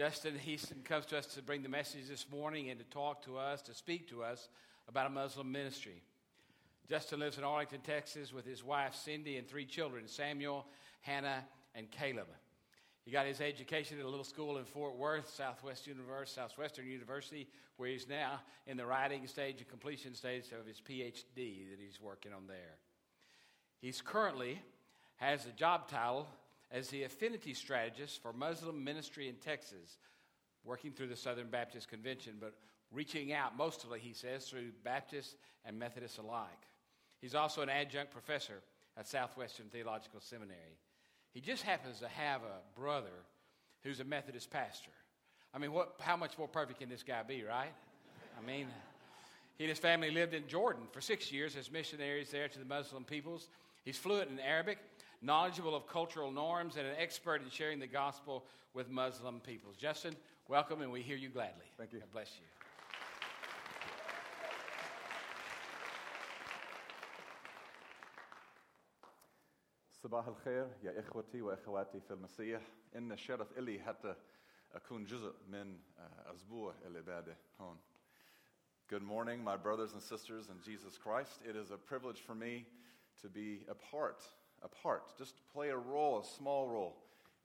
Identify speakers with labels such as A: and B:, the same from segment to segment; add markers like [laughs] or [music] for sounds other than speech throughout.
A: Justin Heaston comes to us to bring the message this morning and to talk to us, to speak to us about a Muslim ministry. Justin lives in Arlington, Texas, with his wife Cindy and three children Samuel, Hannah, and Caleb. He got his education at a little school in Fort Worth, Southwest University, Southwestern University, where he's now in the writing stage and completion stage of his PhD that he's working on there. He's currently has a job title as the affinity strategist for Muslim ministry in Texas, working through the Southern Baptist Convention, but reaching out mostly, he says, through Baptists and Methodists alike. He's also an adjunct professor at Southwestern Theological Seminary. He just happens to have a brother who's a Methodist pastor. I mean, what, how much more perfect can this guy be, right? I mean, he and his family lived in Jordan for six years as missionaries there to the Muslim peoples. He's fluent in Arabic knowledgeable of cultural norms, and an expert in sharing the gospel with Muslim peoples. Justin, welcome, and we hear you gladly.
B: Thank you.
A: God bless you.
B: صباح الخير يا إخوتي وأخواتي في المسيح إن الشرف إلي حتى أكون جزء من أسبوع العبادة هون Good morning, my brothers and sisters in Jesus Christ. It is a privilege for me to be a part a part, just play a role, a small role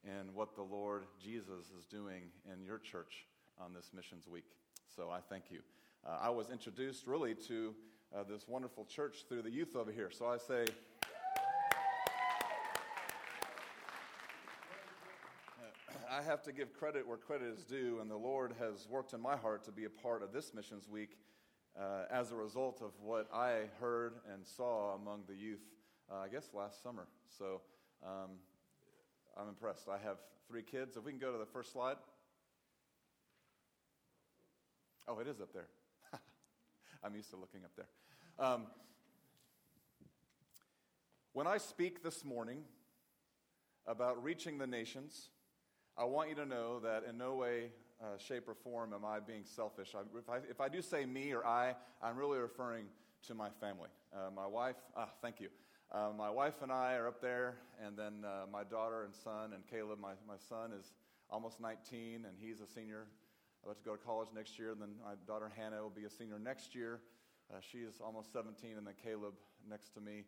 B: in what the Lord Jesus is doing in your church on this missions week. So I thank you. Uh, I was introduced really to uh, this wonderful church through the youth over here. So I say, I have to give credit where credit is due, and the Lord has worked in my heart to be a part of this missions week uh, as a result of what I heard and saw among the youth uh, I guess last summer. So um, I'm impressed. I have three kids. If we can go to the first slide. Oh, it is up there. [laughs] I'm used to looking up there. Um, when I speak this morning about reaching the nations, I want you to know that in no way, uh, shape, or form am I being selfish. I, if, I, if, I, do say me or I, I'm really referring to my family. Uh, my wife, ah, thank you. Uh, my wife and I are up there, and then uh, my daughter and son, and Caleb, my, my son, is almost 19, and he's a senior. About to go to college next year, and then my daughter Hannah will be a senior next year. Uh, she is almost 17, and then Caleb, next to me,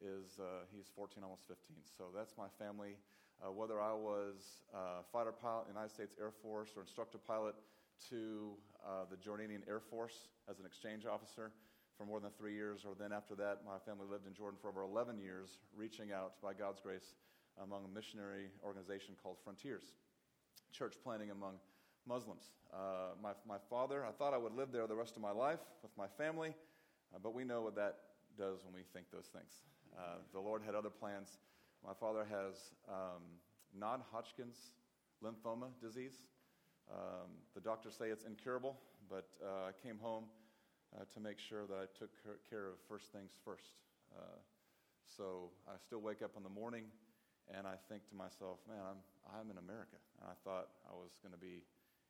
B: is uh, he's 14, almost 15. So that's my family. Uh, whether I was uh, fighter pilot United States Air Force or instructor pilot to the Jordanian Air Force as an exchange officer, for more than three years, or then after that, my family lived in Jordan for over 11 years, reaching out by God's grace among a missionary organization called Frontiers, church planting among Muslims. Uh, my, my father, I thought I would live there the rest of my life with my family, uh, but we know what that does when we think those things. Uh, the Lord had other plans. My father has um, non Hodgkin's lymphoma disease. Um, the doctors say it's incurable, but uh, I came home uh, to make sure that I took care of first things first. Uh, so I still wake up in the morning and I think to myself, man, I'm, I'm in America. And I thought I was going to be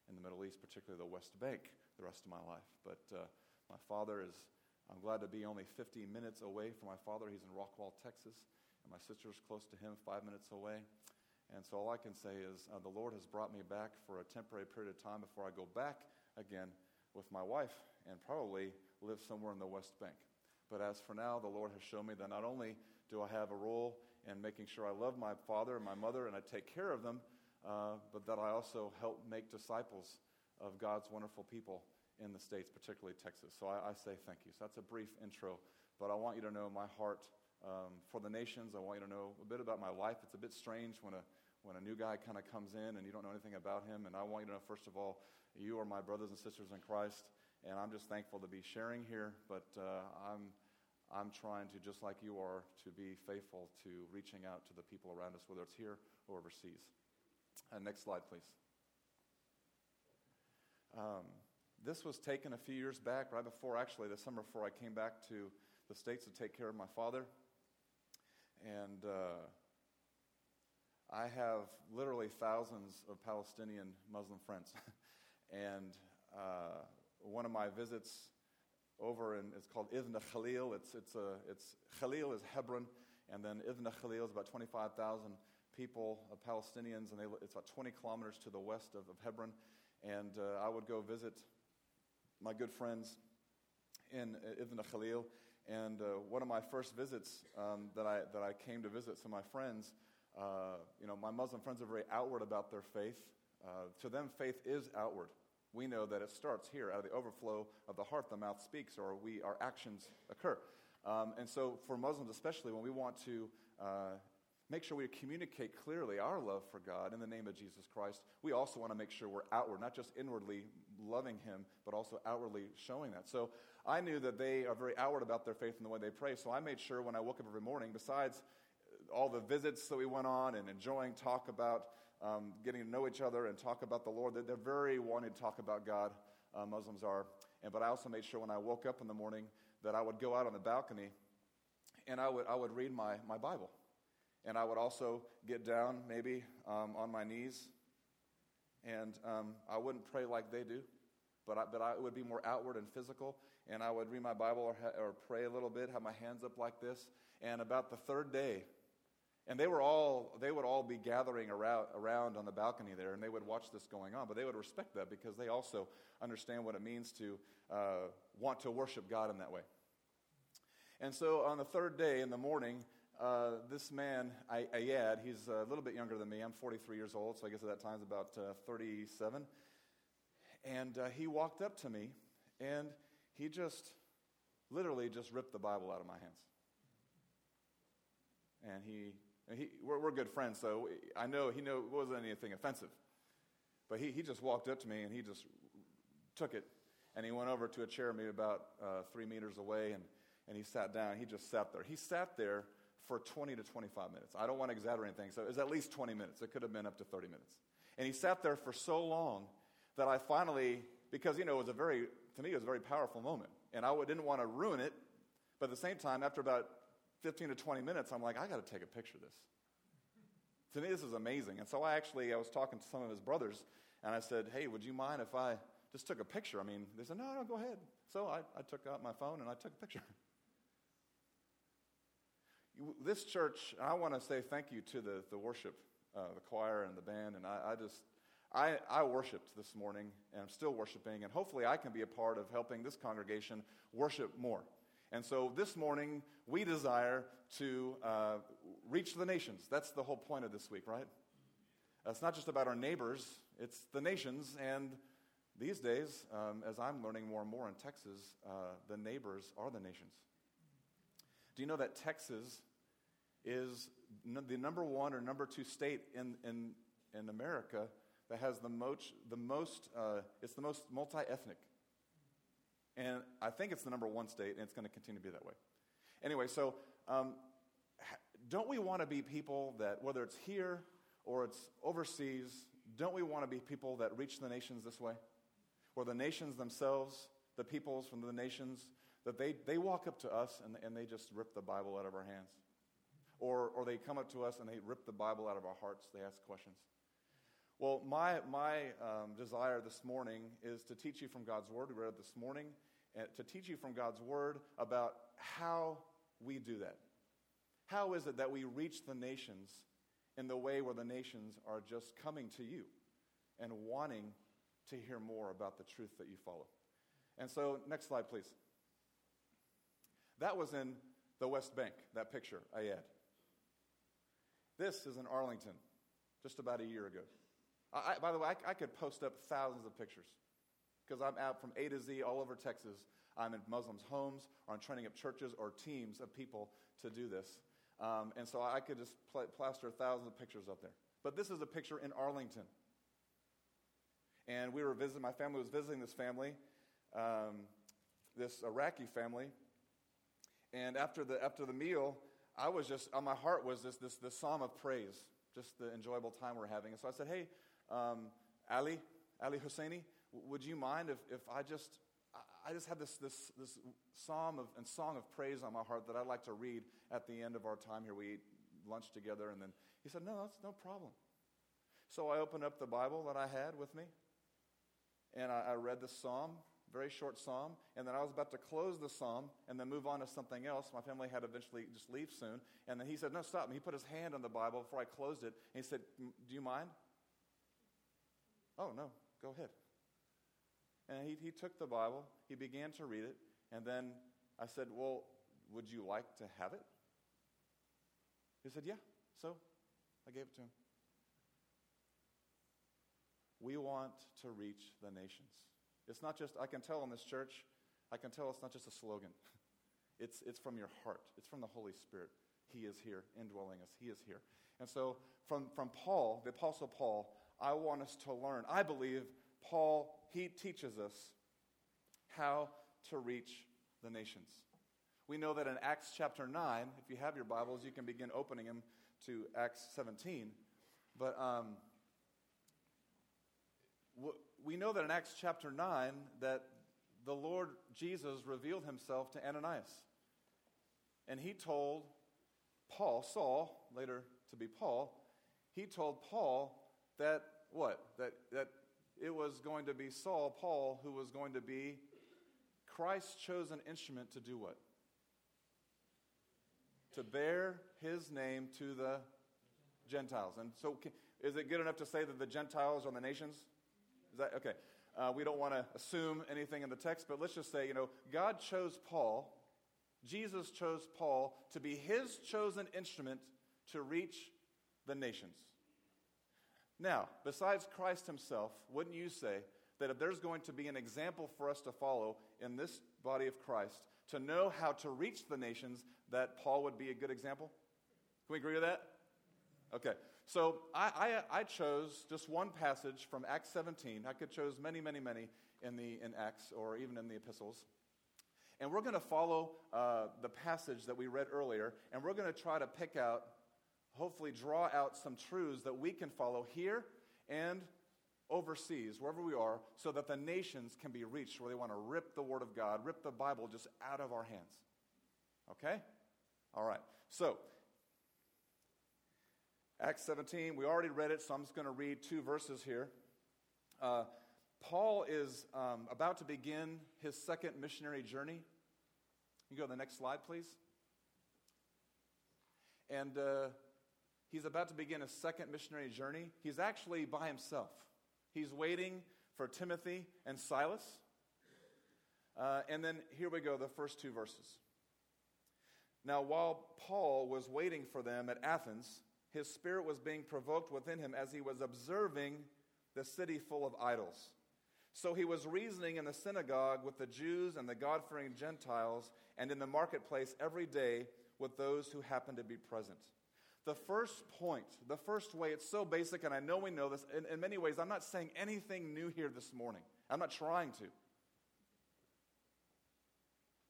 B: in the Middle East, particularly the West Bank, the rest of my life. But uh, my father is, I'm glad to be only 50 minutes away from my father. He's in Rockwall, Texas. And my sister's close to him, five minutes away. And so all I can say is uh, the Lord has brought me back for a temporary period of time before I go back again with my wife and probably live somewhere in the West Bank. But as for now, the Lord has shown me that not only do I have a role in making sure I love my father and my mother and I take care of them, uh, but that I also help make disciples of God's wonderful people in the States, particularly Texas. So I, I say thank you. So that's a brief intro, but I want you to know my heart um, for the nations. I want you to know a bit about my life. It's a bit strange when a when a new guy kind of comes in and you don't know anything about him. And I want you to know, first of all, you are my brothers and sisters in Christ, and I'm just thankful to be sharing here. But uh, I'm, I'm trying to, just like you are, to be faithful to reaching out to the people around us, whether it's here or overseas. Uh, next slide, please. Um, this was taken a few years back, right before, actually, the summer before I came back to the States to take care of my father. And uh, I have literally thousands of Palestinian Muslim friends. [laughs] and uh, one of my visits over in, it's called Idna Khalil. It's, it's, a, it's, Khalil is Hebron, and then Idna Khalil is about 25,000 people, Palestinians, and they, it's about 20 kilometers to the west of, of Hebron. And uh, I would go visit my good friends in uh, Idna Khalil. And uh, one of my first visits um, that, I, that I came to visit some of my friends, uh, you know, my Muslim friends are very outward about their faith. Uh, to them, faith is outward. We know that it starts here, out of the overflow of the heart, the mouth speaks, or we, our actions occur. Um, and so, for Muslims especially, when we want to uh, make sure we communicate clearly our love for God in the name of Jesus Christ, we also want to make sure we're outward, not just inwardly loving Him, but also outwardly showing that. So, I knew that they are very outward about their faith and the way they pray. So, I made sure when I woke up every morning, besides all the visits that we went on and enjoying talk about um, getting to know each other and talk about the Lord, they're very wanting to talk about God. Uh, Muslims are. And, but I also made sure when I woke up in the morning that I would go out on the balcony and I would, I would read my, my Bible. And I would also get down, maybe um, on my knees, and um, I wouldn't pray like they do, but I, but I would be more outward and physical. And I would read my Bible or, or pray a little bit, have my hands up like this. And about the third day, and they were all they would all be gathering around, around on the balcony there, and they would watch this going on. But they would respect that because they also understand what it means to uh, want to worship God in that way. And so on the third day in the morning, uh, this man, Ayad, he's a little bit younger than me. I'm 43 years old, so I guess at that time he's about uh, 37. And uh, he walked up to me, and he just literally just ripped the Bible out of my hands. And he he, we're, we're, good friends, so I know he know it wasn't anything offensive. But he, he just walked up to me and he just took it and he went over to a chair maybe about uh, three meters away and, and he sat down. He just sat there. He sat there for 20 to 25 minutes. I don't want to exaggerate anything, so it was at least 20 minutes. It could have been up to 30 minutes. And he sat there for so long that I finally, because, you know, it was a very, to me, it was a very powerful moment. And I didn't want to ruin it, but at the same time, after about 15 to 20 minutes, I'm like, I got to take a picture of this. To me, this is amazing. And so I actually, I was talking to some of his brothers, and I said, hey, would you mind if I just took a picture? I mean, they said, no, no, go ahead. So I, I took out my phone and I took a picture. [laughs] this church, I want to say thank you to the, the worship, uh, the choir and the band, and I, I just, I, I worshiped this morning, and I'm still worshiping, and hopefully I can be a part of helping this congregation worship more. And so this morning, we desire to uh, reach the nations. That's the whole point of this week, right? It's not just about our neighbors, it's the nations. And these days, um, as I'm learning more and more in Texas, uh, the neighbors are the nations. Do you know that Texas is the number one or number two state in, in, in America that has the most, the most uh, it's the most multi ethnic and I think it's the number one state, and it's going to continue to be that way. Anyway, so um, don't we want to be people that, whether it's here or it's overseas, don't we want to be people that reach the nations this way? Or the nations themselves, the peoples from the nations, that they, they walk up to us and, and they just rip the Bible out of our hands. Or, or they come up to us and they rip the Bible out of our hearts. They ask questions. Well, my, my um, desire this morning is to teach you from God's Word. We read it this morning, Eh, to teach you from God's Word about how we do that. How is it that we reach the nations in the way where the nations are just coming to you and wanting to hear more about the truth that you follow? And so, next slide, please. That was in the West Bank, that picture I had. This is in Arlington, just about a year ago. I, by the way, I, I, could post up thousands of pictures because I'm out from A to Z all over Texas. I'm in Muslims' homes, or I'm training up churches or teams of people to do this. Um, and so I could just pl- plaster thousands of pictures up there. But this is a picture in Arlington. And we were visiting, my family was visiting this family, um, this Iraqi family. And after the, after the meal, I was just, on my heart was this, this, this psalm of praise, just the enjoyable time we're having. And so I said, hey, um, Ali, Ali Husseini, would you mind if, if I just, I just have this, this, this psalm of, and song of praise on my heart that I'd like to read at the end of our time here. We eat lunch together, and then he said, no, that's no problem. So I opened up the Bible that I had with me, and I, I read the psalm very short psalm, and then I was about to close the psalm and then move on to something else. My family had eventually just leave soon. And then he said, No, stop. And he put his hand on the Bible before I closed it, and he said, Do you mind? Oh, no, go ahead. And he, he took the Bible, he began to read it, and then I said, Well, would you like to have it? He said, Yeah. So I gave it to him. We want to reach the nations. It's not just, I can tell in this church, I can tell it's not just a slogan. [laughs] It's, it's from your heart, it's from the Holy Spirit. He is here, indwelling us. He is here. And so, from, from Paul, the Apostle Paul, I want us to learn. I believe Paul, he teaches us how to reach the nations. We know that in Acts chapter 9, if you have your Bibles, you can begin opening them to Acts 17. But um, we know that in Acts chapter 9 that the Lord Jesus revealed himself to Ananias. And he told Paul, Saul, later to be Paul, he told Paul that what? That, that it was going to be Saul, Paul, who was going to be Christ's chosen instrument to do what? To bear his name to the Gentiles. And so, is it good enough to say that the Gentiles are the nations? Is that okay? Uh, we don't want to assume anything in the text, but let's just say, you know, God chose Paul, Jesus chose Paul to be his chosen instrument to reach the nations. Now, besides Christ himself, wouldn't you say that if there's going to be an example for us to follow in this body of Christ to know how to reach the nations, that Paul would be a good example? Can we agree with that? Okay. So I, I, I, chose just one passage from Acts 17. I could chose many, many, many in, the, in Acts or even in the epistles. And we're going to follow uh, the passage that we read earlier, and we're going to try to pick out, hopefully, draw out some truths that we can follow here and overseas, wherever we are, so that the nations can be reached where they want to rip the Word of God, rip the Bible just out of our hands. Okay? All right. So, Acts 17, we already read it, so I'm just going to read two verses here. Uh, Paul is um, about to begin his second missionary journey. You go to the next slide, please. And uh, he's about to begin a second missionary journey. He's actually by himself. He's waiting for Timothy and Silas. Uh, and then here we go, the first two verses. Now, while Paul was waiting for them at Athens, his spirit was being provoked within him as he was observing the city full of idols. So he was reasoning in the synagogue with the Jews and the God fearing Gentiles, and in the marketplace every day with those who happened to be present. The first point, the first way, it's so basic, and I know we know this. In, in many ways, I'm not saying anything new here this morning. I'm not trying to.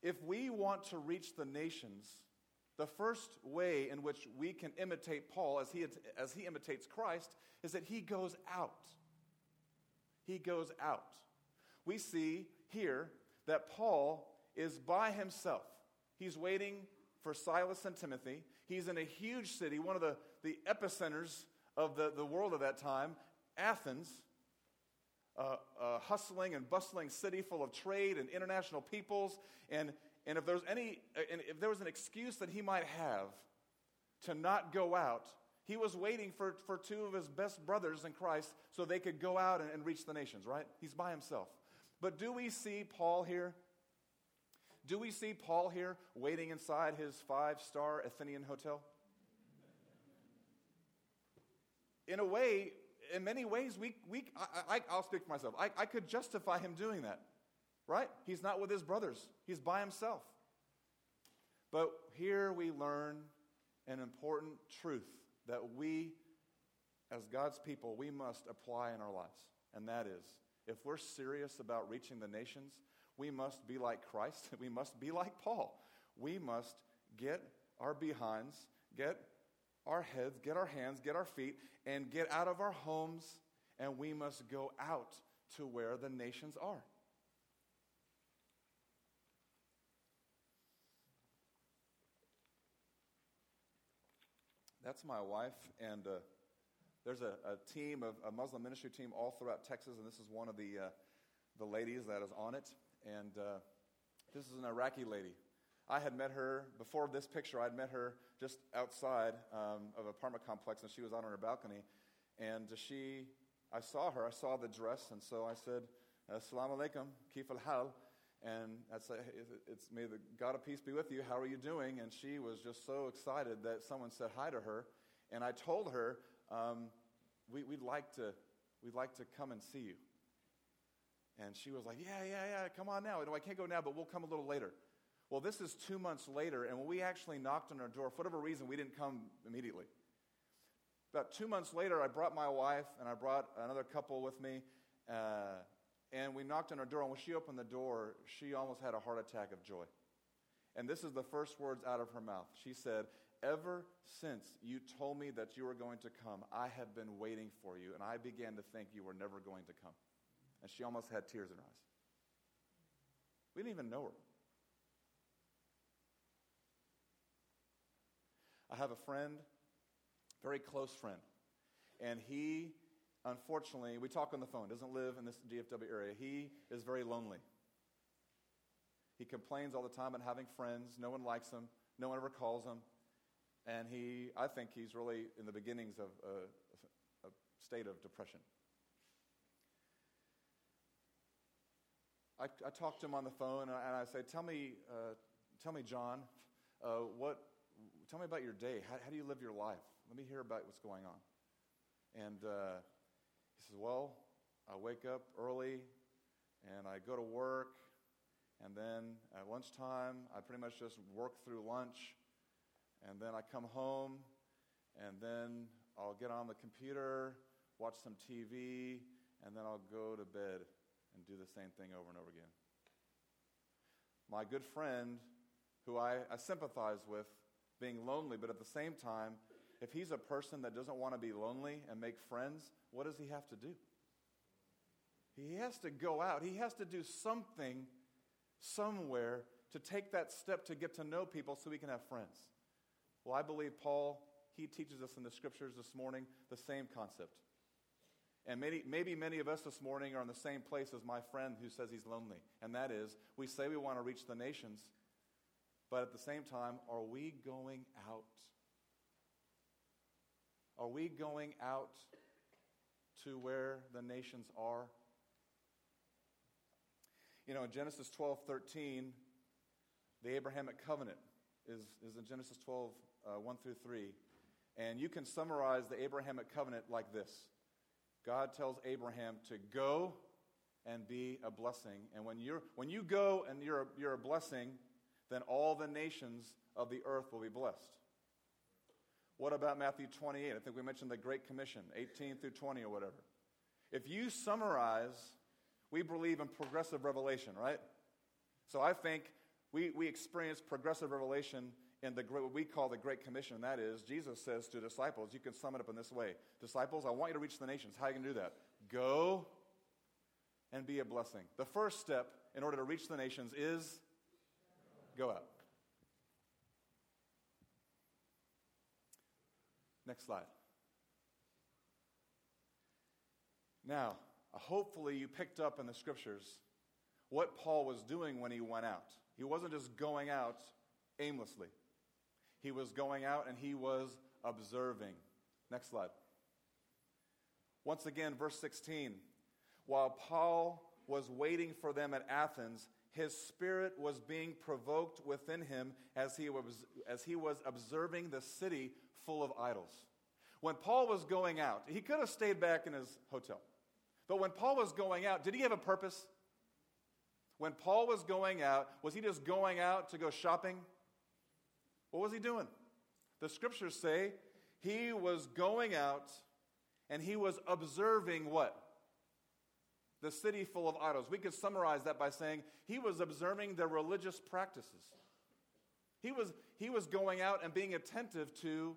B: If we want to reach the nations, the first way in which we can imitate Paul as he, as he imitates Christ is that he goes out. He goes out. We see here that Paul is by himself. He's waiting for Silas and Timothy. He's in a huge city, one of the, the epicenters of the, the world of that time, Athens, a hustling and bustling city full of trade and international peoples. And and if there's any, and if there was an excuse that he might have to not go out, he was waiting for, for two of his best brothers in Christ so they could go out and, and reach the nations, right? He's by himself. But do we see Paul here? Do we see Paul here waiting inside his five star Athenian hotel? In a way, in many ways, we, we, I, will speak for myself. I, I could justify him doing that right? He's not with his brothers, he's by himself. But here we learn an important truth that we, as God's people, we must apply in our lives. And that is, if we're serious about reaching the nations, we must be like Christ. [laughs] We must be like Paul. We must get our behinds, get our heads, get our hands, get our feet, and get out of our homes, and we must go out to where the nations are. That's my wife, and uh, there's a, a, team of a Muslim ministry team all throughout Texas, and this is one of the uh, the ladies that is on it. And uh, this is an Iraqi lady. I had met her before this picture. I'd met her just outside um, of an apartment complex, and she was out on her balcony. And she, I saw her. I saw the dress, and so I said, "Assalamu alaikum, kif al hal." And that's it's may the God of peace be with you. How are you doing? And she was just so excited that someone said hi to her. And I told her, um, we, would like to, we'd like to come and see you. And she was like, Yeah, yeah, yeah, come on now. No, I can't go now, but we'll come a little later. Well, this is two months later, and when we actually knocked on her door, for whatever reason, we didn't come immediately. About two months later, I brought my wife and I brought another couple with me, uh, and we knocked on her door. And when she opened the door, she almost had a heart attack of joy. And this is the first words out of her mouth. She said, Ever since you told me that you were going to come, I have been waiting for you, and I began to think you were never going to come. And she almost had tears in her eyes. We didn't even know her. I have a friend, very close friend, and he, unfortunately, we talk on the phone, doesn't live in this DFW area. He is very lonely. He complains all the time about having friends. No one likes him. No one ever calls him. And he, I think he's really in the beginnings of a, a state of depression. I, I talk to him on the phone and I, say, Tell me, uh, tell me, John, uh, what, tell me about your day. How, how, do you live your life? Let me hear about what's going on. And uh, he says, Well, I wake up early and I go to work. And then at lunchtime, I pretty much just work through lunch. And then I come home. And then I'll get on the computer, watch some TV, and then I'll go to bed and do the same thing over and over again. My good friend, who I, I sympathize with, being lonely, but at the same time, if he's a person that doesn't want to be lonely and make friends, what does he have to do? He has to go out. He has to do something somewhere to take that step to get to know people so he can have friends. Well, I believe Paul, he teaches us in the scriptures this morning the same concept. And maybe, maybe many of us this morning are in the same place as my friend who says he's lonely. And that is, we say we want to reach the nations, but at the same time, are we going out? Are we going out to where the nations are? You know, in Genesis 12 13, the Abrahamic covenant is, is in Genesis 12 uh, 1 through 3. And you can summarize the Abrahamic covenant like this God tells Abraham to go and be a blessing. And when, you're, when you go and you're a, you're a blessing, then all the nations of the earth will be blessed. What about Matthew 28? I think we mentioned the Great Commission, 18 through 20 or whatever. If you summarize, we believe in progressive revelation, right? So I think we, we experience progressive revelation in the what we call the Great Commission. And that is, Jesus says to disciples, you can sum it up in this way Disciples, I want you to reach the nations. How are you going to do that? Go and be a blessing. The first step in order to reach the nations is go out. Next slide. Now, hopefully, you picked up in the scriptures what Paul was doing when he went out. He wasn't just going out aimlessly. He was going out and he was observing. Next slide. Once again, verse 16. While Paul was waiting for them at Athens, his spirit was being provoked within him as he was, as he was observing the city full of idols. When Paul was going out, he could have stayed back in his hotel. But when Paul was going out, did he have a purpose? When Paul was going out, was he just going out to go shopping? What was he doing? The scriptures say he was going out and he was observing what? The city full of idols. We could summarize that by saying he was observing their religious practices. He was, he was going out and being attentive to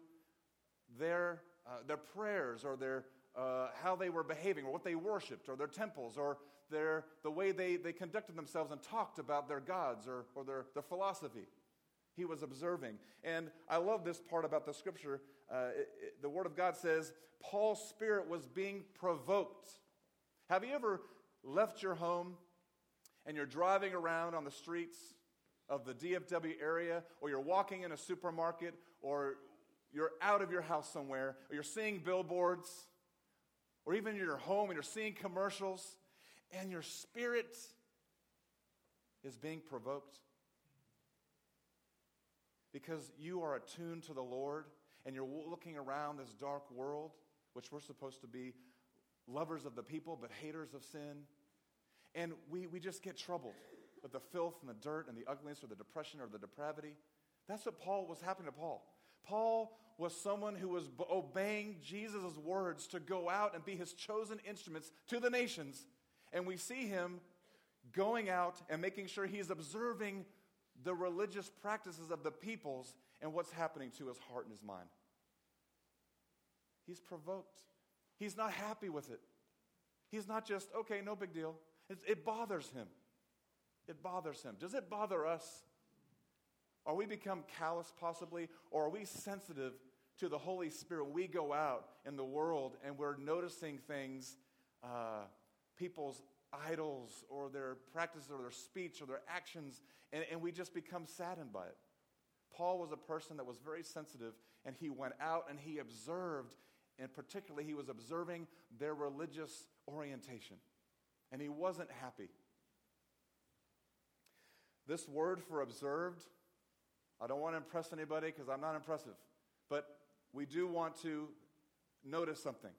B: their, uh, their prayers or their, uh, how they were behaving or what they worshiped or their temples or their, the way they, they conducted themselves and talked about their gods or, or their, their philosophy. He was observing. And I love this part about the scripture. Uh, it, it, the Word of God says Paul's spirit was being provoked. Have you ever left your home and you're driving around on the streets of the DFW area, or you're walking in a supermarket, or you're out of your house somewhere, or you're seeing billboards, or even in your home and you're seeing commercials, and your spirit is being provoked because you are attuned to the Lord and you're looking around this dark world, which we're supposed to be lovers of the people but haters of sin. And we, we just get troubled with the filth and the dirt and the ugliness or the depression or the depravity. That's what Paul was happening to Paul. Paul was someone who was obeying Jesus' words to go out and be his chosen instruments to the nations. And we see him going out and making sure he's observing the religious practices of the peoples and what's happening to his heart and his mind. He's provoked. He's not happy with it. He's not just, okay, no big deal. It, it bothers him. It bothers him. Does it bother us? Are we become callous possibly? Or are we sensitive to the Holy Spirit we go out in the world and we're noticing things, uh, people's idols or their practices or their speech or their actions, and, and we just become saddened by it? Paul was a person that was very sensitive, and he went out and he observed, and particularly he was observing their religious orientation. And he wasn't happy. This word for observed, I don't want to impress anybody because I'm not impressive, but we do want to notice something.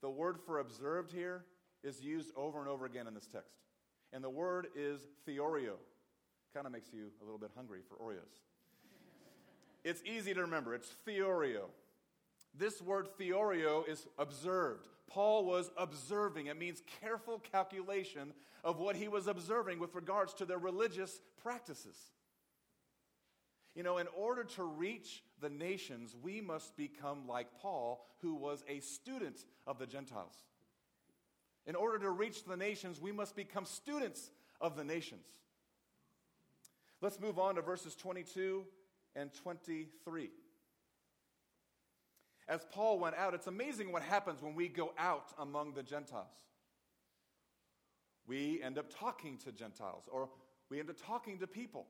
B: The word for observed here is used over and over again in this text. And the word is theorio. Kind of makes you a little bit hungry for Oreos. [laughs] it's easy to remember. It's theorio. This word theorio is observed. Paul was observing. It means careful calculation of what he was observing with regards to their religious practices. You know, in order to reach the nations, we must become like Paul, who was a student of the Gentiles. In order to reach the nations, we must become students of the nations. Let's move on to verses 22 and 23. As Paul went out, it's amazing what happens when we go out among the Gentiles. We end up talking to Gentiles, or we end up talking to people.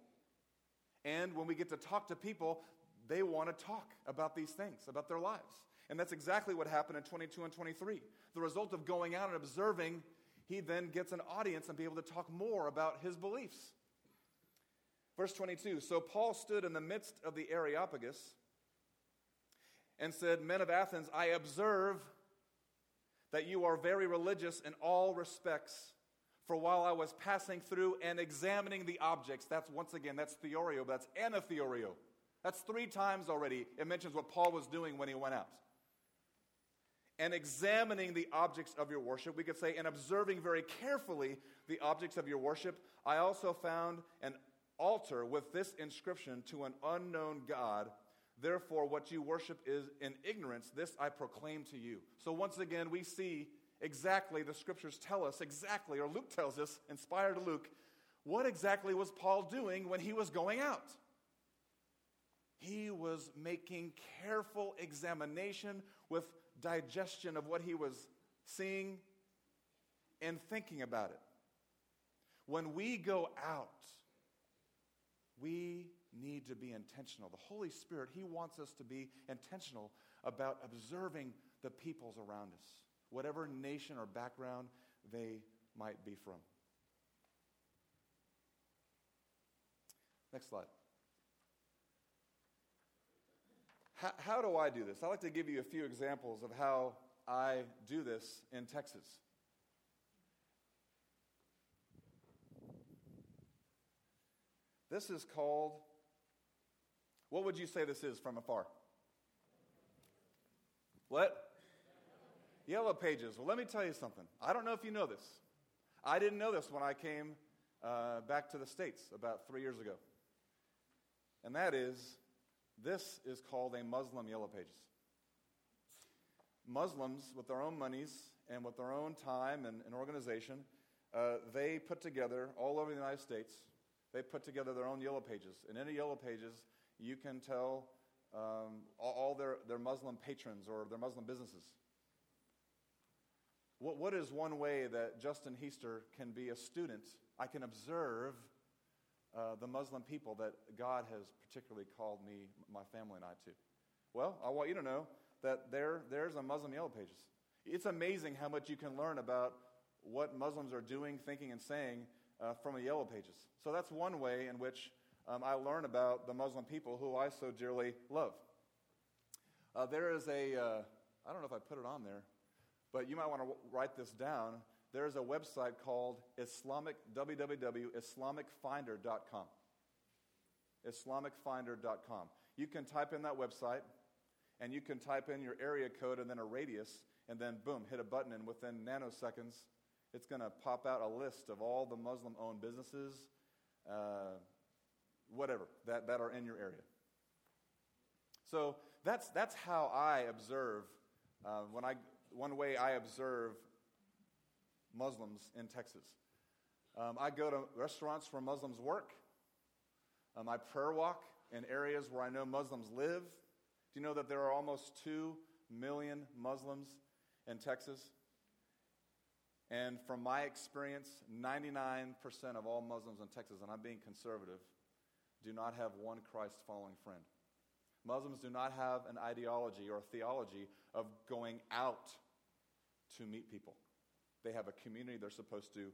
B: And when we get to talk to people, they want to talk about these things, about their lives. And that's exactly what happened in 22 and 23. The result of going out and observing, he then gets an audience and be able to talk more about his beliefs. Verse 22 So Paul stood in the midst of the Areopagus and said, Men of Athens, I observe that you are very religious in all respects. For while I was passing through and examining the objects, that's once again, that's theorio, but that's anatheorio. That's three times already. It mentions what Paul was doing when he went out and examining the objects of your worship. We could say, and observing very carefully the objects of your worship. I also found an altar with this inscription to an unknown God. Therefore, what you worship is in ignorance. This I proclaim to you. So, once again, we see exactly the scriptures tell us exactly, or Luke tells us, inspired Luke, what exactly was Paul doing when he was going out? He was making careful examination with digestion of what he was seeing and thinking about it. When we go out, we need to be intentional. The Holy Spirit, He wants us to be intentional about observing the peoples around us, whatever nation or background they might be from. Next slide. How, how do I do this? I'd like to give you a few examples of how I do this in Texas. This is called, what would you say this is from afar? What? Yellow pages. Well, let me tell you something. I don't know if you know this. I didn't know this when I came uh, back to the States about three years ago. And that is this is called a Muslim Yellow Pages. Muslims, with their own monies and with their own time and, and organization, uh, they put together, all over the United States, they put together their own Yellow Pages. And in the Yellow Pages, you can tell um, all, all their, their Muslim patrons or their Muslim businesses. what, what is one way that Justin Heister can be a student? I can observe uh, the Muslim people that God has particularly called me, my family, and I to. Well, I want you to know that there, there's a Muslim Yellow Pages. It's amazing how much you can learn about what Muslims are doing, thinking, and saying uh, from the Yellow Pages. So that's one way in which um, I learn about the Muslim people who I so dearly love. Uh, there is a uh, I don't know if I put it on there, but you might want to write this down. There's a website called Islamic, www.islamicfinder.com. Islamicfinder.com. You can type in that website, and you can type in your area code and then a radius, and then boom, hit a button, and within nanoseconds, it's going to pop out a list of all the Muslim owned businesses, uh, whatever, that, that are in your area. So that's, that's how I observe, uh, when I, one way I observe Muslims in Texas. Um, I go to restaurants where Muslims work. Um, I prayer walk in areas where I know Muslims live. Do you know that there are almost 2 million Muslims in Texas? And from my experience, 99% of all Muslims in Texas, and I'm being conservative, do not have one Christ following friend. Muslims do not have an ideology or theology of going out to meet people. They have a community they're supposed to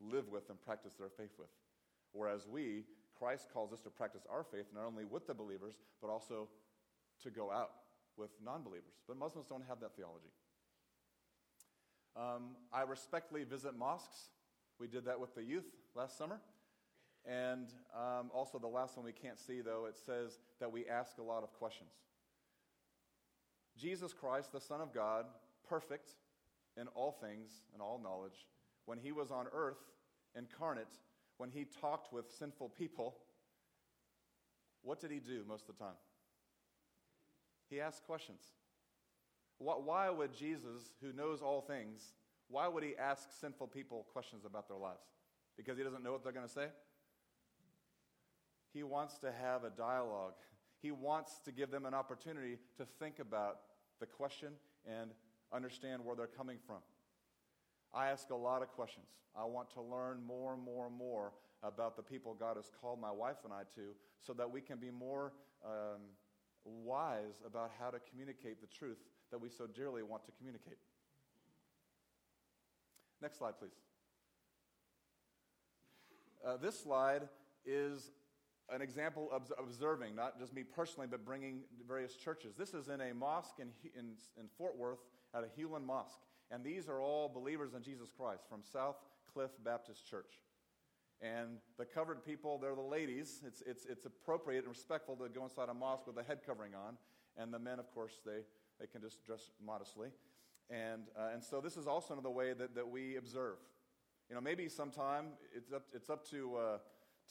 B: live with and practice their faith with. Whereas we, Christ calls us to practice our faith not only with the believers, but also to go out with non believers. But Muslims don't have that theology. Um, I respectfully visit mosques. We did that with the youth last summer. And um, also, the last one we can't see, though, it says that we ask a lot of questions. Jesus Christ, the Son of God, perfect in all things and all knowledge, when he was on earth, incarnate, when he talked with sinful people, what did he do most of the time? He asked questions. Why would Jesus, who knows all things, why would he ask sinful people questions about their lives? Because he doesn't know what they're going to say? He wants to have a dialogue. He wants to give them an opportunity to think about the question and understand where they're coming from. I ask a lot of questions. I want to learn more and more and more about the people God has called my wife and I to so that we can be more um, wise about how to communicate the truth that we so dearly want to communicate. Next slide, please. Uh, this slide is an example of observing, not just me personally, but bringing various churches. This is in a mosque in, in, in Fort Worth at a Heelan Mosque. And these are all believers in Jesus Christ from South Cliff Baptist Church. And the covered people, they're the ladies. It's, it's, it's appropriate and respectful to go inside a mosque with a head covering on. And the men, of course, they, they can just dress modestly. And, uh, and so this is also another way that, that we observe. You know, maybe sometime it's up, it's up to, uh,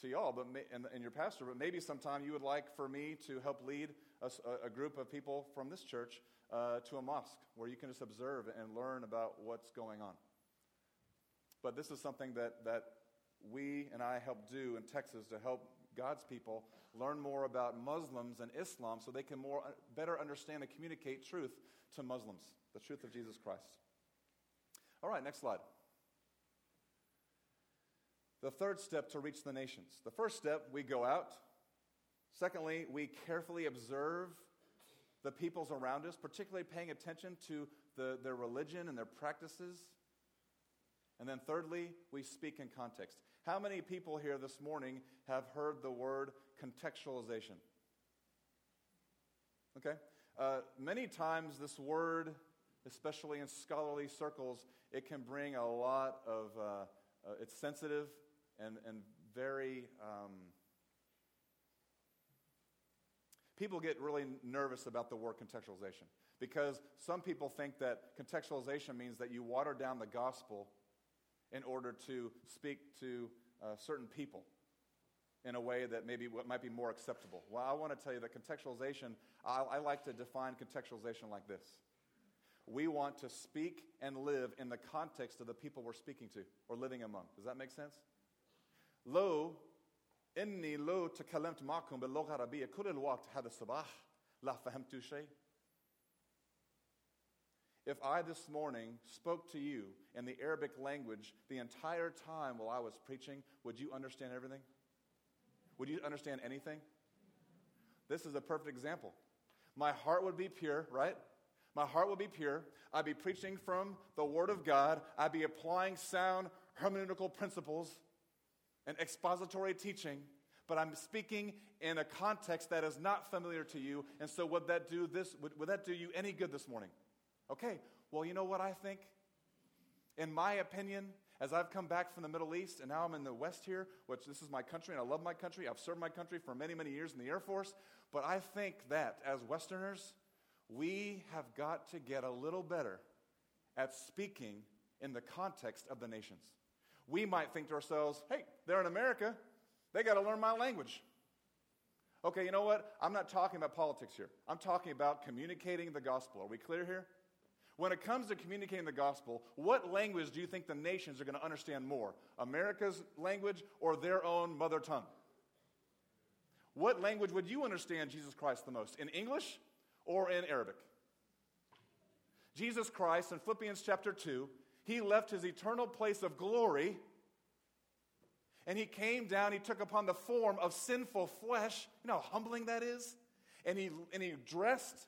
B: to y'all but may, and, and, your pastor, but maybe sometime you would like for me to help lead a, a group of people from this church uh, to a mosque where you can just observe and learn about what's going on. But this is something that, that we and I help do in Texas to help God's people learn more about Muslims and Islam so they can more, uh, better understand and communicate truth to Muslims, the truth of Jesus Christ. All right, next slide. The third step to reach the nations. The first step, we go out. Secondly, we carefully observe the peoples around us, particularly paying attention to the, their religion and their practices. And then thirdly, we speak in context. How many people here this morning have heard the word contextualization? Okay? Uh, many times, this word, especially in scholarly circles, it can bring a lot of, uh, uh, it's sensitive and, and very, um, people get really nervous about the word contextualization because some people think that contextualization means that you water down the gospel in order to speak to uh, certain people in a way that maybe what might be more acceptable. Well, I want to tell you that contextualization, I, I like to define contextualization like this. We want to speak and live in the context of the people we're speaking to or living among. Does that make sense? Lo إني لو تكلمت معكم باللغة العربية كل الوقت هذا الصباح لا فهمت شيء if I this morning spoke to you in the Arabic language the entire time while I was preaching, would you understand everything? Would you understand anything? This is a perfect example. My heart would be pure, right? My heart would be pure. I'd be preaching from the Word of God. I'd be applying sound hermeneutical principles and expository teaching, but I'm speaking in a context that is not familiar to you. And so, would that do this? Would, would that do you any good this morning? Okay, well, you know what I think? In my opinion, as I've come back from the Middle East and now I'm in the West here, which this is my country and I love my country, I've served my country for many, many years in the Air Force, but I think that as Westerners, we have got to get a little better at speaking in the context of the nations. We might think to ourselves, hey, they're in America, they got to learn my language. Okay, you know what? I'm not talking about politics here. I'm talking about communicating the gospel. Are we clear here? When it comes to communicating the gospel, what language do you think the nations are going to understand more? America's language or their own mother tongue? What language would you understand Jesus Christ the most? In English or in Arabic? Jesus Christ in Philippians chapter 2, he left his eternal place of glory and he came down, he took upon the form of sinful flesh. You know how humbling that is? And he, and he dressed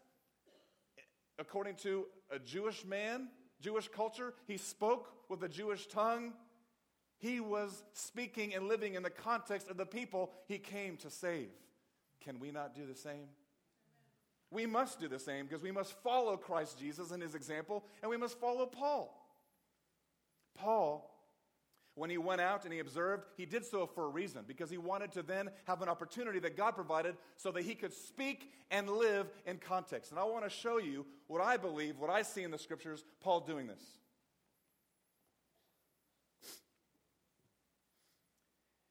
B: according to a Jewish man, Jewish culture. He spoke with a Jewish tongue. He was speaking and living in the context of the people he came to save. Can we not do the same? We must do the same because we must follow Christ Jesus and his example, and we must follow Paul. Paul, when he went out and he observed, he did so for a reason because he wanted to then have an opportunity that God provided so that he could speak and live in context. And I want to show you what I believe, what I see in the scriptures, Paul doing this.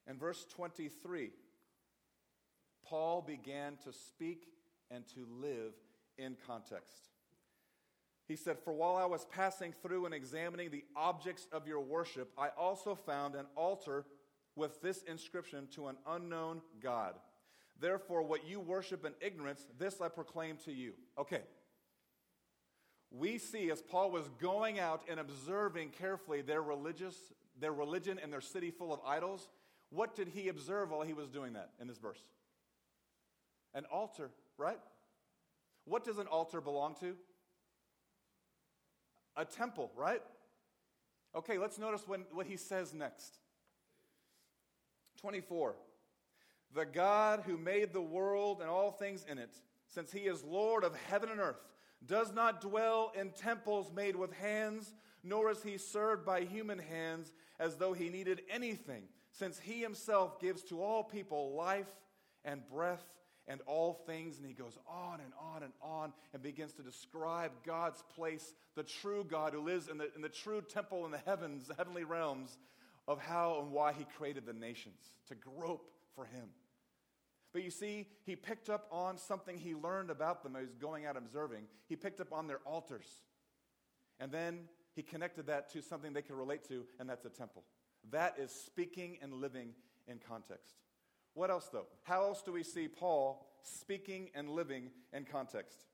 B: In verse 23, Paul began to speak and to live in context. He said, For while I was passing through and examining the objects of your worship, I also found an altar with this inscription to an unknown God. Therefore, what you worship in ignorance, this I proclaim to you. Okay. We see as Paul was going out and observing carefully their religious, their religion and their city full of idols, what did he observe while he was doing that in this verse? An altar, right? What does an altar belong to? A temple, right? Okay, let's notice when, what he says next. 24. The God who made the world and all things in it, since he is Lord of heaven and earth, does not dwell in temples made with hands, nor is he served by human hands as though he needed anything, since he himself gives to all people life and breath and all things. And he goes on and on and on and begins to describe God's place, the true God who lives in the, in the true temple in the heavens, the heavenly realms, of how and why he created the nations to grope for him. But you see, he picked up on something he learned about them as he was going out observing. He picked up on their altars. And then he connected that to something they could relate to, and that's a temple. That is speaking and living in context. What else, though? How else do we see Paul speaking and living in context?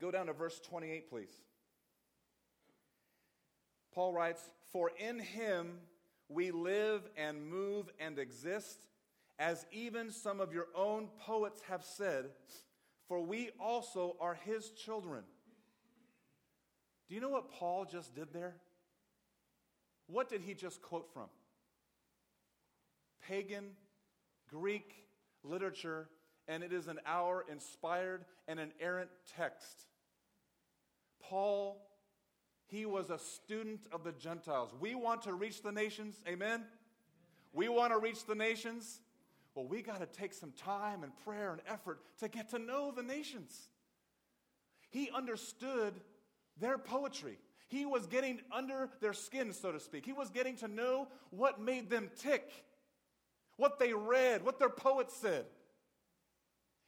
B: Go down to verse 28, please. Paul writes, For in him we live and move and exist, as even some of your own poets have said, for we also are his children. Do you know what Paul just did there? What did he just quote from? Pagan Greek literature, and it is an hour inspired and an errant text. Paul, he was a student of the Gentiles. We want to reach the nations, amen? We want to reach the nations. Well, we got to take some time and prayer and effort to get to know the nations. He understood their poetry. He was getting under their skin, so to speak. He was getting to know what made them tick what they read, what their poets said.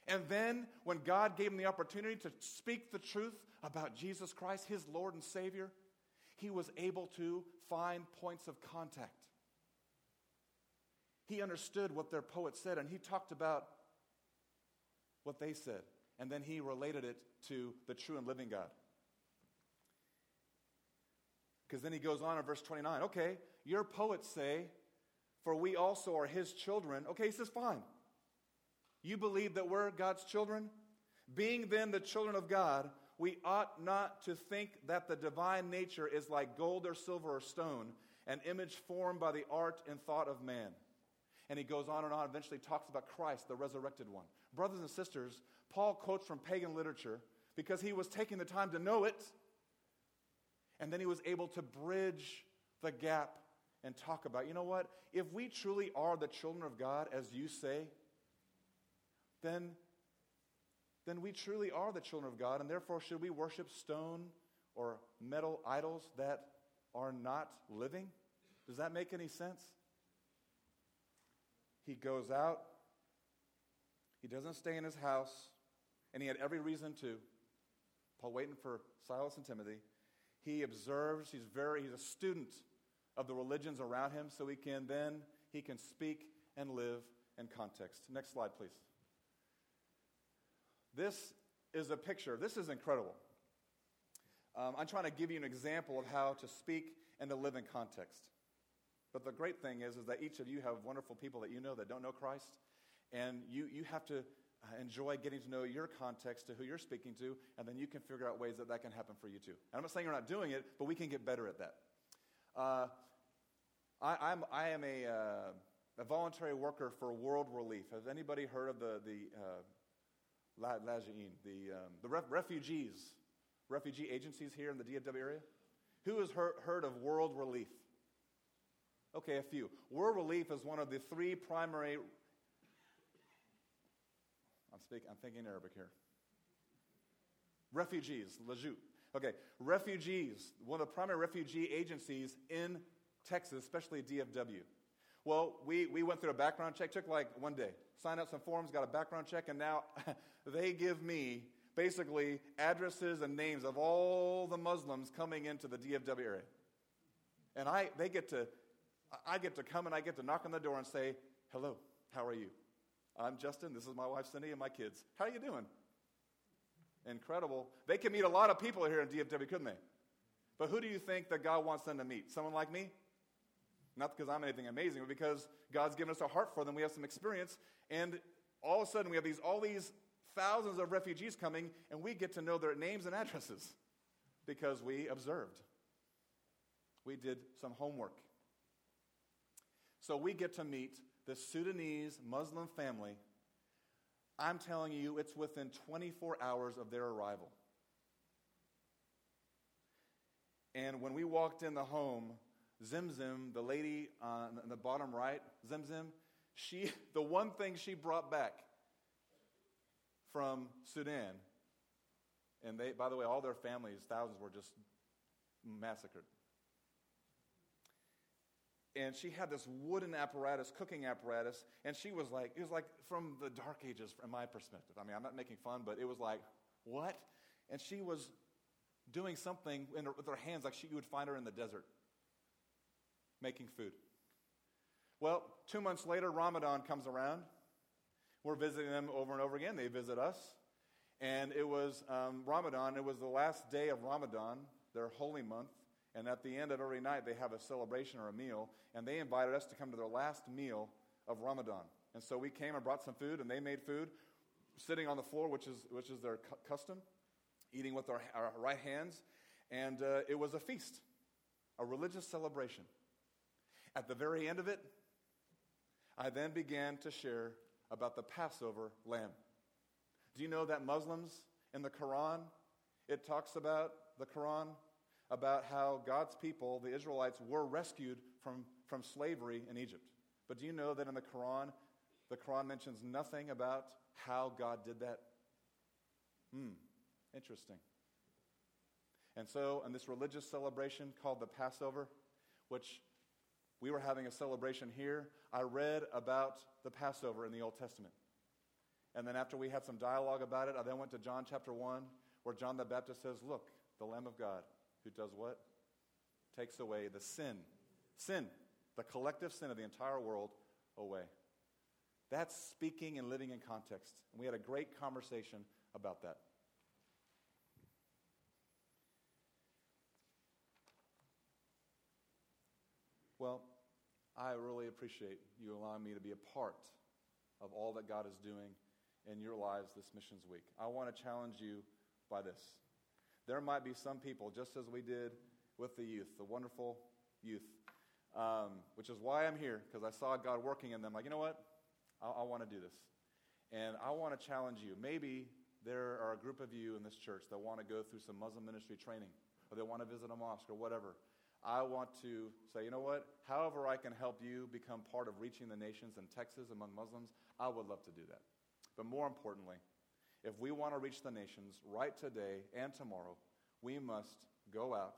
B: And then, when God gave him the opportunity to speak the truth about Jesus Christ, his Lord and Savior, he was able to find points of contact. He understood what their poets said, and he talked about what they said. And then he related it to the true and living God. Because then he goes on in verse 29. Okay, your poets say, for we also are his children. Okay, he says, fine. You believe that we're God's children? Being then the children of God, we ought not to think that the divine nature is like gold or silver or stone, an image formed by the art and thought of man. And he goes on and on, eventually talks about Christ, the resurrected one. Brothers and sisters, Paul quotes from pagan literature because he was taking the time to know it. And then he was able to bridge the gap and talk about, you know what? If we truly are the children of God, as you say, then, then we truly are the children of God, and therefore should we worship stone or metal idols that are not living? Does that make any sense? He goes out, he doesn't stay in his house, and he had every reason to. Paul waiting for Silas and Timothy. He observes, he's very, he's a student of the religions around him, so he can then, he can speak and live in context. Next slide, please. This is a picture. This is incredible. Um, I'm trying to give you an example of how to speak and to live in context. But the great thing is, is that each of you have wonderful people that you know that don't know Christ, and you, you have to uh, enjoy getting to know your context to who you're speaking to, and then you can figure out ways that that can happen for you too. And I'm not saying you're not doing it, but we can get better at that. Uh, I, I'm, I am a, uh, a voluntary worker for World Relief. Has anybody heard of the, the uh, the, um, the ref- refugees, refugee agencies here in the DFW area? Who has heard, heard of World Relief? Okay, a few. World Relief is one of the three primary. I'm speaking. I'm thinking Arabic here. Refugees, Lajou. Okay, refugees. One of the primary refugee agencies in Texas, especially DFW. Well, we, we went through a background check. Took like one day. Signed up some forms, got a background check, and now [laughs] they give me basically addresses and names of all the Muslims coming into the DFW area. And I, they get to I get to come and I get to knock on the door and say, Hello, how are you? I'm Justin. This is my wife, Cindy, and my kids. How are you doing? Incredible. They can meet a lot of people here in DFW, couldn't they? But who do you think that God wants them to meet? Someone like me? Not because I'm anything amazing, but because God's given us a heart for them. We have some experience, and all of a sudden we have these all these thousands of refugees coming, and we get to know their names and addresses because we observed. We did some homework. So we get to meet this Sudanese Muslim family. I'm telling you, it's within 24 hours of their arrival. And when we walked in the home, Zimzim, the lady uh, on the bottom right, Zimzim, she, [laughs] the one thing she brought back from Sudan, and they, by the way, all their families, thousands, were just massacred and she had this wooden apparatus, cooking apparatus, and she was like, it was like from the dark ages from my perspective. I mean, I'm not making fun, but it was like, what? And she was doing something her, with her hands like she, you would find her in the desert, making food. Well, two months later, Ramadan comes around. We're visiting them over and over again. They visit us. And it was um, Ramadan. It was the last day of Ramadan, their holy month. And at the end of every night, they have a celebration or a meal. And they invited us to come to their last meal of Ramadan. And so we came and brought some food, and they made food, sitting on the floor, which is, which is their cu- custom, eating with our, our right hands. And uh, it was a feast, a religious celebration. At the very end of it, I then began to share about the Passover lamb. Do you know that Muslims in the Quran, it talks about the Quran about how God's people, the Israelites, were rescued from, from slavery in Egypt. But do you know that in the Quran, the Quran mentions nothing about how God did that? Hmm, interesting. And so, in this religious celebration called the Passover, which we were having a celebration here, I read about the Passover in the Old Testament. And then, after we had some dialogue about it, I then went to John chapter 1, where John the Baptist says, Look, the Lamb of God who does what? Takes away the sin. Sin, the collective sin of the entire world, away. That's speaking and living in context. And we had a great conversation about that. Well, I really appreciate you allowing me to be a part of all that God is doing in your lives this missions week. I want to challenge you by this. There might be some people, just as we did with the youth, the wonderful youth, um, which is why I'm here, because I saw God working in them. Like, you know what? I, I want to do this. And I want to challenge you. Maybe there are a group of you in this church that want to go through some Muslim ministry training, or they want to visit a mosque, or whatever. I want to say, you know what? However, I can help you become part of reaching the nations in Texas among Muslims, I would love to do that. But more importantly, if we want to reach the nations right today and tomorrow, we must go out.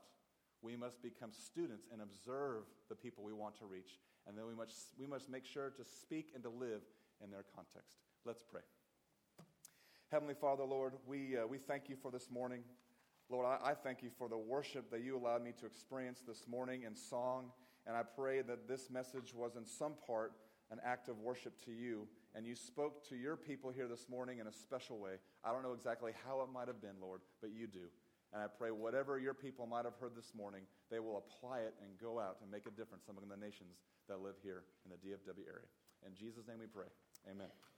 B: We must become students and observe the people we want to reach. And then we must, we must make sure to speak and to live in their context. Let's pray. Heavenly Father, Lord, we, uh, we thank you for this morning. Lord, I, I thank you for the worship that you allowed me to experience this morning in song. And I pray that this message was in some part an act of worship to you. And you spoke to your people here this morning in a special way. I don't know exactly how it might have been, Lord, but you do. And I pray whatever your people might have heard this morning, they will apply it and go out and make a difference among the nations that live here in the DFW area. In Jesus' name we pray. Amen.